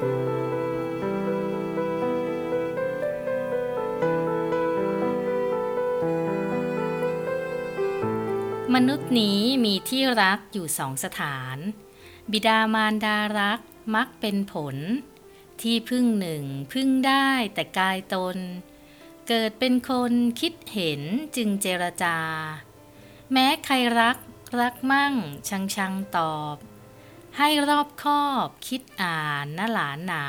มนุษย์นี้มีที่รักอยู่สองสถาน บิดามารดารักมักเป็นผล ที่พึ่งหนึ่งพึ่งได้แต่กายตน เกิดเป็นคนคิดเห็นจึงเจรจา แม้ใครรักรักมั่งชังชังตอบ ให้รอบคอบคิดอ่านนะหลานหนา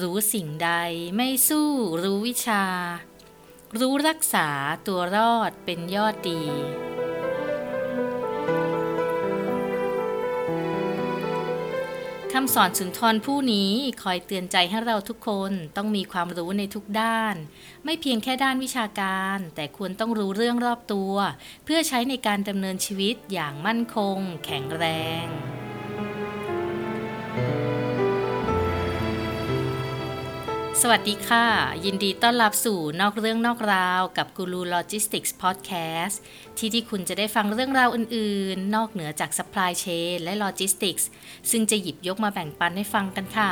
รู้สิ่งใดไม่สู้รู้วิชา รู้รักษาตัวรอดเป็นยอดดีคำสอนสุนทรผู้นี้คอยเตือนใจให้เราทุกคนต้องมีความรู้ในทุกด้าน ไม่เพียงแค่ด้านวิชาการ แต่ควรต้องรู้เรื่องรอบตัว เพื่อใช้ในการดำเนินชีวิตอย่างมั่นคง แข็งแรง สวัสดีค่ะ ยินดีต้อนรับสู่นอกเรื่องนอกราวกับกูรูโลจิสติกส์พอดแคสต์ที่ที่คุณจะได้ฟังเรื่องราวอื่นๆ นอกเหนือจาก supply chain และ logistics ซึ่งจะหยิบยกมาแบ่งปันให้ฟังกันค่ะ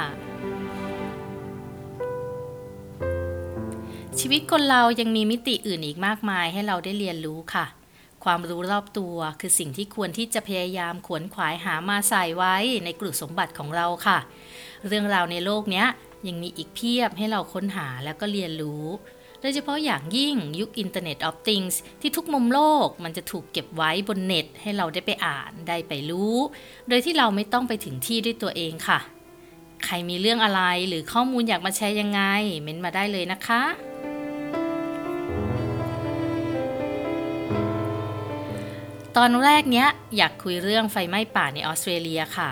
ชีวิตคนเรายังมีมิติอื่นอีกมากมายให้เราได้เรียนรู้ค่ะ ความรู้รอบตัวคือสิ่งที่ควรที่จะพยายามขวนขวายหามาใส่ไว้ในกลุ่มสมบัติของเราค่ะ เรื่องราวในโลกเนี้ย ยังมีอีกเพียบให้เราค้นหาแล้วก็เรียนรู้ โดยเฉพาะอย่างยิ่งยุค Internet of Things ที่ทุกมุมโลกมันจะถูกเก็บไว้บนเน็ต ให้เราได้ไปอ่านได้ไปรู้ โดยที่เราไม่ต้องไปถึงที่ด้วยตัวเองค่ะ ใครมีเรื่องอะไรหรือข้อมูลอยากมาแชร์ยังไง เม้นมาได้เลยนะคะตอนแรกเนี้ยอยากคุยเรื่องไฟไหม้ป่าในออสเตรเลียค่ะ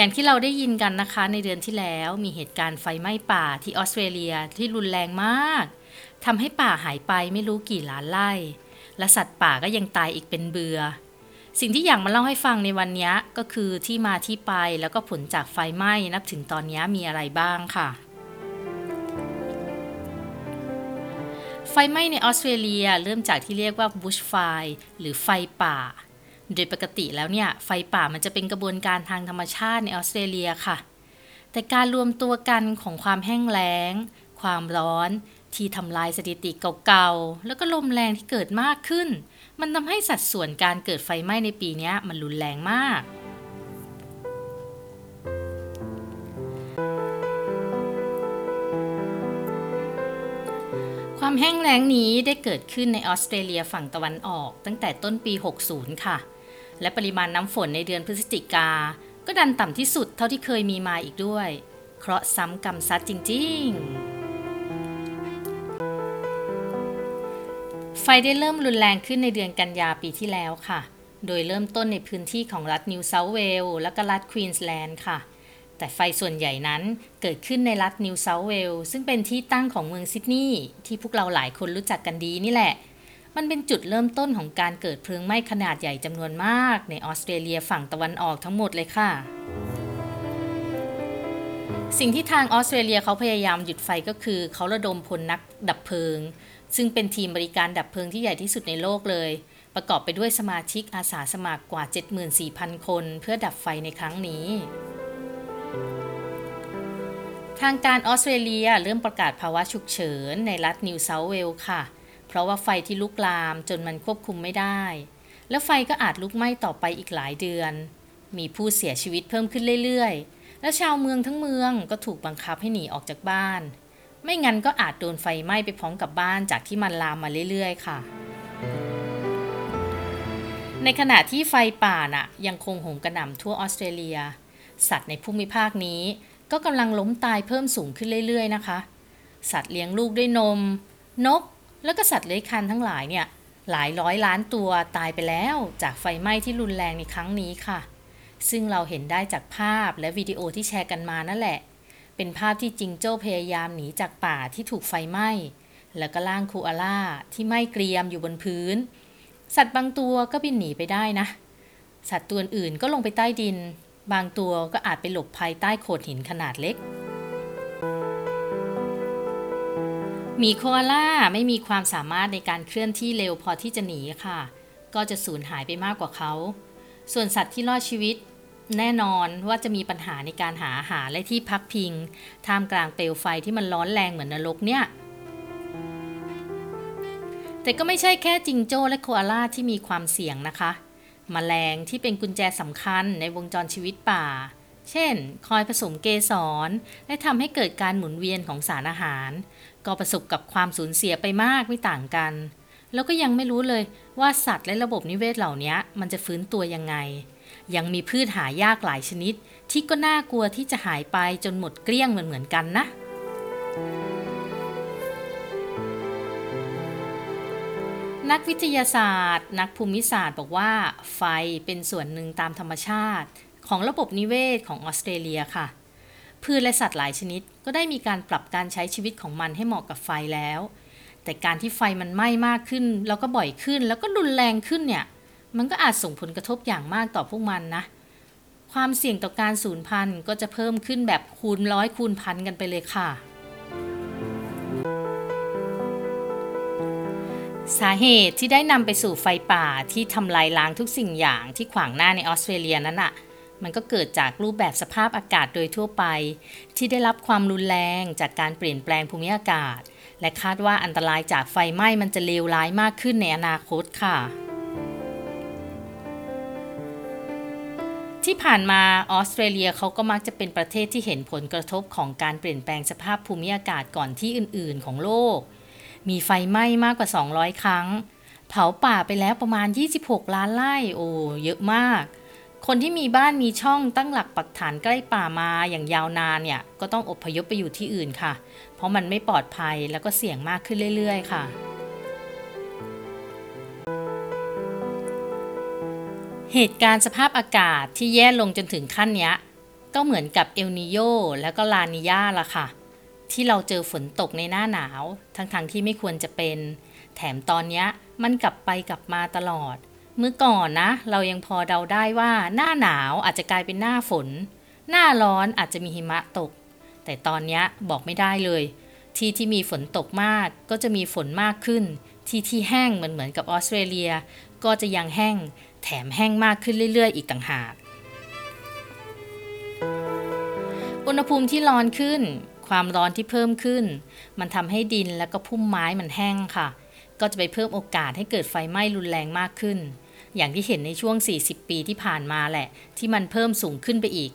อย่างที่เราได้ยินกันนะคะในเดือนที่แล้วมีเหตุการณ์ไฟไหม้ป่าที่ออสเตรเลียที่รุนแรงมากทำให้ป่าหายไปไม่รู้กี่ล้านไร่ และสัตว์ป่าก็ยังตายอีกเป็นเบือ สิ่งที่อยากมาเล่าให้ฟังในวันนี้ก็คือที่มาที่ไปแล้วก็ผลจากไฟไหม้นับถึงตอนนี้มีอะไรบ้างค่ะ ไฟไหม้ในออสเตรเลียเริ่มจากที่เรียกว่า bush fire หรือไฟป่า โดยปกติแล้วเนี่ยไฟป่ามันจะเป็นกระบวนการทางธรรมชาติในออสเตรเลียค่ะ แต่การรวมตัวกันของความแห้งแล้ง ความร้อน ที่ทำลายสถิติเก่าๆ แล้วก็ลมแรงที่เกิดมากขึ้น มันทำให้สัดส่วนการเกิดไฟไหม้ในปีนี้มันรุนแรงมากความแห้งแล้งนี้ได้เกิดขึ้นในออสเตรเลียฝั่งตะวันออก ตั้งแต่ต้นปี 60 ค่ะ และปริมาณน้ำฝนในเดือนพฤศจิกา ก็ดันต่ำที่สุดเท่าที่เคยมีมาอีกด้วย เคราะห์ซ้ำกรรมซัดจริง ๆ ไฟได้เริ่มรุนแรงขึ้นในเดือนกันยาปีที่แล้วค่ะ โดยเริ่มต้นในพื้นที่ของรัฐนิวเซาท์เวลส์และก็รัฐควีนส์แลนด์ค่ะ แต่ไฟส่วนใหญ่นั้นเกิดขึ้นในรัฐนิวเซาท์เวลส์ซึ่งเป็นที่ตั้งของเมืองซิดนีย์ที่พวกเราหลายคนรู้จักกันดีนี่แหละ มันเป็นจุดเริ่มต้นของการเกิดเพลิงไหม้ขนาดใหญ่จำนวนมาก ในออสเตรเลียฝั่งตะวันออกทั้งหมดเลยค่ะ สิ่งที่ทางออสเตรเลียเขาพยายามหยุดไฟก็คือ เขาระดมพลนักดับเพลิง ซึ่งเป็นทีมบริการดับเพลิงที่ใหญ่ที่สุดในโลกเลย ประกอบไปด้วยสมาชิกอาสาสมัครกว่า 74,000 คน เพื่อดับไฟในครั้งนี้ทางการออสเตรเลียเริ่มประกาศภาวะฉุกเฉินในรัฐนิวเซาท์เวลส์ค่ะ เพราะว่าไฟที่ลุกลามจนมันควบคุมไม่ได้ และไฟก็อาจลุกไหม้ต่อไปอีกหลายเดือน มีผู้เสียชีวิตเพิ่มขึ้นเรื่อยๆ และชาวเมืองทั้งเมืองก็ถูกบังคับให้หนีออกจากบ้าน ไม่งั้นก็อาจโดนไฟไหม้ไปพร้อมกับบ้านจากที่มันลามมาเรื่อยๆ ค่ะ ในขณะที่ไฟป่าน่ะยังคงโหมกระหน่ำทั่วออสเตรเลีย สัตว์ในภูมิภาคนี้ก็กำลังล้มตายเพิ่มสูงขึ้นเรื่อยๆ นะคะ สัตว์เลี้ยงลูกด้วยนม นก แล้วก็สัตว์เลื้อยคลานทั้งหลายเนี่ยหลายร้อยล้านตัวตายไปแล้วจากไฟไหม้ที่รุนแรงในครั้งนี้ค่ะ ซึ่งเราเห็นได้จากภาพและวิดีโอที่แชร์กันมานั่นแหละ เป็นภาพที่จิงโจ้พยายามหนีจากป่าที่ถูกไฟไหม้ แล้วก็ล่างคูอาล่าที่ไหม้เกรียมอยู่บนพื้น สัตว์บางตัวก็บินหนีไปได้นะ สัตว์ตัวอื่นก็ลงไปใต้ดิน บางตัวก็อาจไปหลบภายใต้โขดหินขนาดเล็ก มีโคอาล่าไม่มีความสามารถในการเคลื่อนที่เร็วพอที่จะหนีค่ะ ก็จะสูญหายไปมากกว่าเขา ส่วนสัตว์ที่รอดชีวิต แน่นอนว่าจะมีปัญหาในการหาอาหารและที่พักพิง ท่ามกลางเปลวไฟที่มันร้อนแรงเหมือนนรกเนี่ย แต่ก็ไม่ใช่แค่จิงโจ้และโคอาลาที่มีความเสี่ยงนะคะมแมลงที่เป็นกุญแจสำคัญในวงจรชีวิตป่า เช่น คอยผสมเกสร และทำให้เกิดการหมุนเวียนของสารอาหาร ก็ประสบกับความสูญเสียไปมากไม่ต่างกัน แล้วก็ยังไม่รู้เลยว่าสัตว์และระบบนิเวศเหล่านี้มันจะฟื้นตัวยังไง ยังมีพืชหายากหลายชนิด ที่ก็น่ากลัวที่จะหายไปจนหมดเกลี้ยงเหมือนเหมือนกันนะนักวิทยาศาสตร์ นักภูมิศาสตร์บอกว่า ไฟเป็นส่วนหนึ่งตามธรรมชาติ ของระบบนิเวศของออสเตรเลียค่ะ พืชและสัตว์หลายชนิดก็ได้มีการปรับการใช้ชีวิตของมันให้เหมาะกับไฟแล้ว แต่การที่ไฟมันไหม้มากขึ้น แล้วก็บ่อยขึ้น แล้วก็รุนแรงขึ้นเนี่ย มันก็อาจส่งผลกระทบอย่างมากต่อพวกมันนะ ความเสี่ยงต่อการสูญพันธุ์ก็จะเพิ่มขึ้นแบบคูณร้อยคูณพันกันไปเลยค่ะ สาเหตุที่ได้นำไปสู่ไฟป่าที่ทำลายล้างทุกสิ่งอย่างที่ขวางหน้าในออสเตรเลียนั้นอะ มันก็เกิดจากรูปแบบสภาพอากาศโดยทั่วไป ที่ได้รับความรุนแรงจากการเปลี่ยนแปลงภูมิอากาศ และคาดว่าอันตรายจากไฟไหม้มันจะเลวร้ายมากขึ้นในอนาคตค่ะ ที่ผ่านมาออสเตรเลียเขาก็มักจะเป็นประเทศที่เห็นผลกระทบของการเปลี่ยนแปลงสภาพภูมิอากาศก่อนที่อื่น ๆ ของโลก มีไฟไหม้มากกว่า 200 ครั้ง เผาป่าไปแล้วประมาณ 26 ล้านไร่โอ้เยอะมาก คนที่มีบ้านมีช่องตั้งหลักปักฐานใกล้ป่ามาอย่างยาวนานเนี่ย ก็ต้องอพยพไปอยู่ที่อื่นค่ะ เพราะมันไม่ปลอดภัยแล้วก็เสี่ยงมากขึ้นเรื่อย ๆ ค่ะ เหตุการณ์สภาพอากาศที่แย่ลงจนถึงขั้นนี้ก็เหมือนกับเอลนิโยแล้วก็ลานิยาละค่ะ ที่เราเจอฝนตกในหน้าหนาว ทั้งๆทที่ไม่ควรจะเป็น แถมตอนนี้มันกลับไปกลับมาตลอด เมื่อก่อนนะ เรายังพอเดาได้ว่าหน้าหนาวอาจจะกลายเป็นหน้าฝน หน้าร้อนอาจจะมีหิมะตก แต่ตอนนี้บอกไม่ได้เลย ที่ที่มีฝนตกมากก็จะมีฝนมากขึ้น ที่ที่แห้งเหมือนเหมือนกับออสเตรเลีย ก็จะยังแห้ง แถมแห้งมากขึ้นเรื่อย ๆ อีกต่างหากอุณหภูมิที่ร้อนขึ้น ความร้อนที่เพิ่มขึ้น มันทำให้ดินและก็พุ่มไม้มันแห้งค่ะ ก็จะไปเพิ่มโอกาสให้เกิดไฟไหม้รุนแรงมากขึ้น อย่างที่เห็นในช่วง 40 ปีที่ผ่านมาแหละ ที่มันเพิ่มสูงขึ้นไปอีก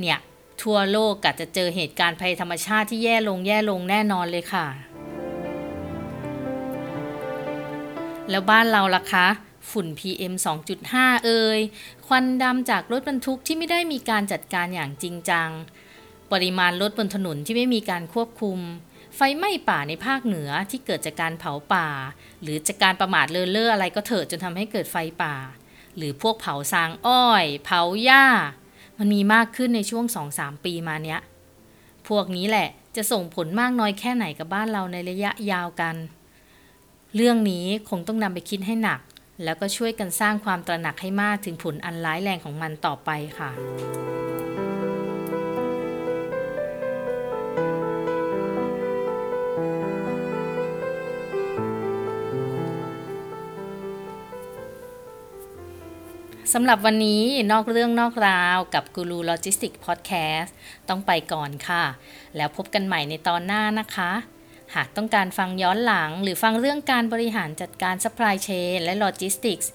เนี่ย ทั่วโลกกะจะเจอเหตุการณ์ภัยธรรมชาติที่แย่ลงแย่ลงแน่นอนเลยค่ะ แล้วบ้านเราล่ะคะฝุ่น PM 2.5 เอ่ย ควันดำจากรถบรรทุกที่ไม่ได้มีการจัดการอย่างจริงจัง ปริมาณรถบนถนนที่ไม่มีการควบคุม ไฟไหม้ป่าในภาคเหนือที่เกิดจากการเผาป่า หรือจากการประมาทเลินเล่ออะไรก็เถอะจนทำให้เกิดไฟป่า หรือพวกเผาซางอ้อย เผาหญ้า มันมีมากขึ้นในช่วง 2-3 ปีมาเนี้ย พวกนี้แหละจะส่งผลมากน้อยแค่ไหนกับบ้านเราในระยะยาวกัน เรื่องนี้คงต้องนำไปคิดให้หนัก แล้วก็ช่วยกันสร้างความตระหนักให้มากถึงผลอันร้ายแรงของมันต่อไปค่ะ สำหรับวันนี้นอกเรื่องนอกราวกับกูรูโลจิสติกพอดแคสต์ต้องไปก่อนค่ะ แล้วพบกันใหม่ในตอนหน้านะคะ หากต้องการฟังย้อนหลัง หรือฟังเรื่องการบริหารจัดการซัพพลายเชนและโลจิสติกส์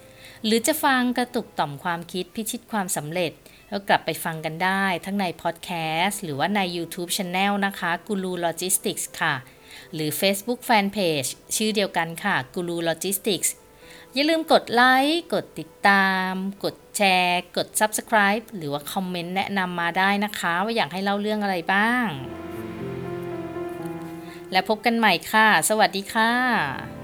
หรือจะฟังกระตุกต่อมความคิดพิชิตความสำเร็จก็กลับไปฟังกันได้ทั้งในพอดแคสต์หรือว่าใน YouTube Channel นะคะกูรูโลจิสติกส์ค่ะ หรือ Facebook Fanpage ชื่อเดียวกันค่ะกูรูโลจิสติกส์ อย่าลืมกดไลค์ กดติดตาม กดแชร์ กด Subscribe หรือว่าคอมเมนต์แนะนำมาได้นะคะ ว่าอยากให้เล่าเรื่องอะไรบ้าง และพบกันใหม่ค่ะ สวัสดีค่ะ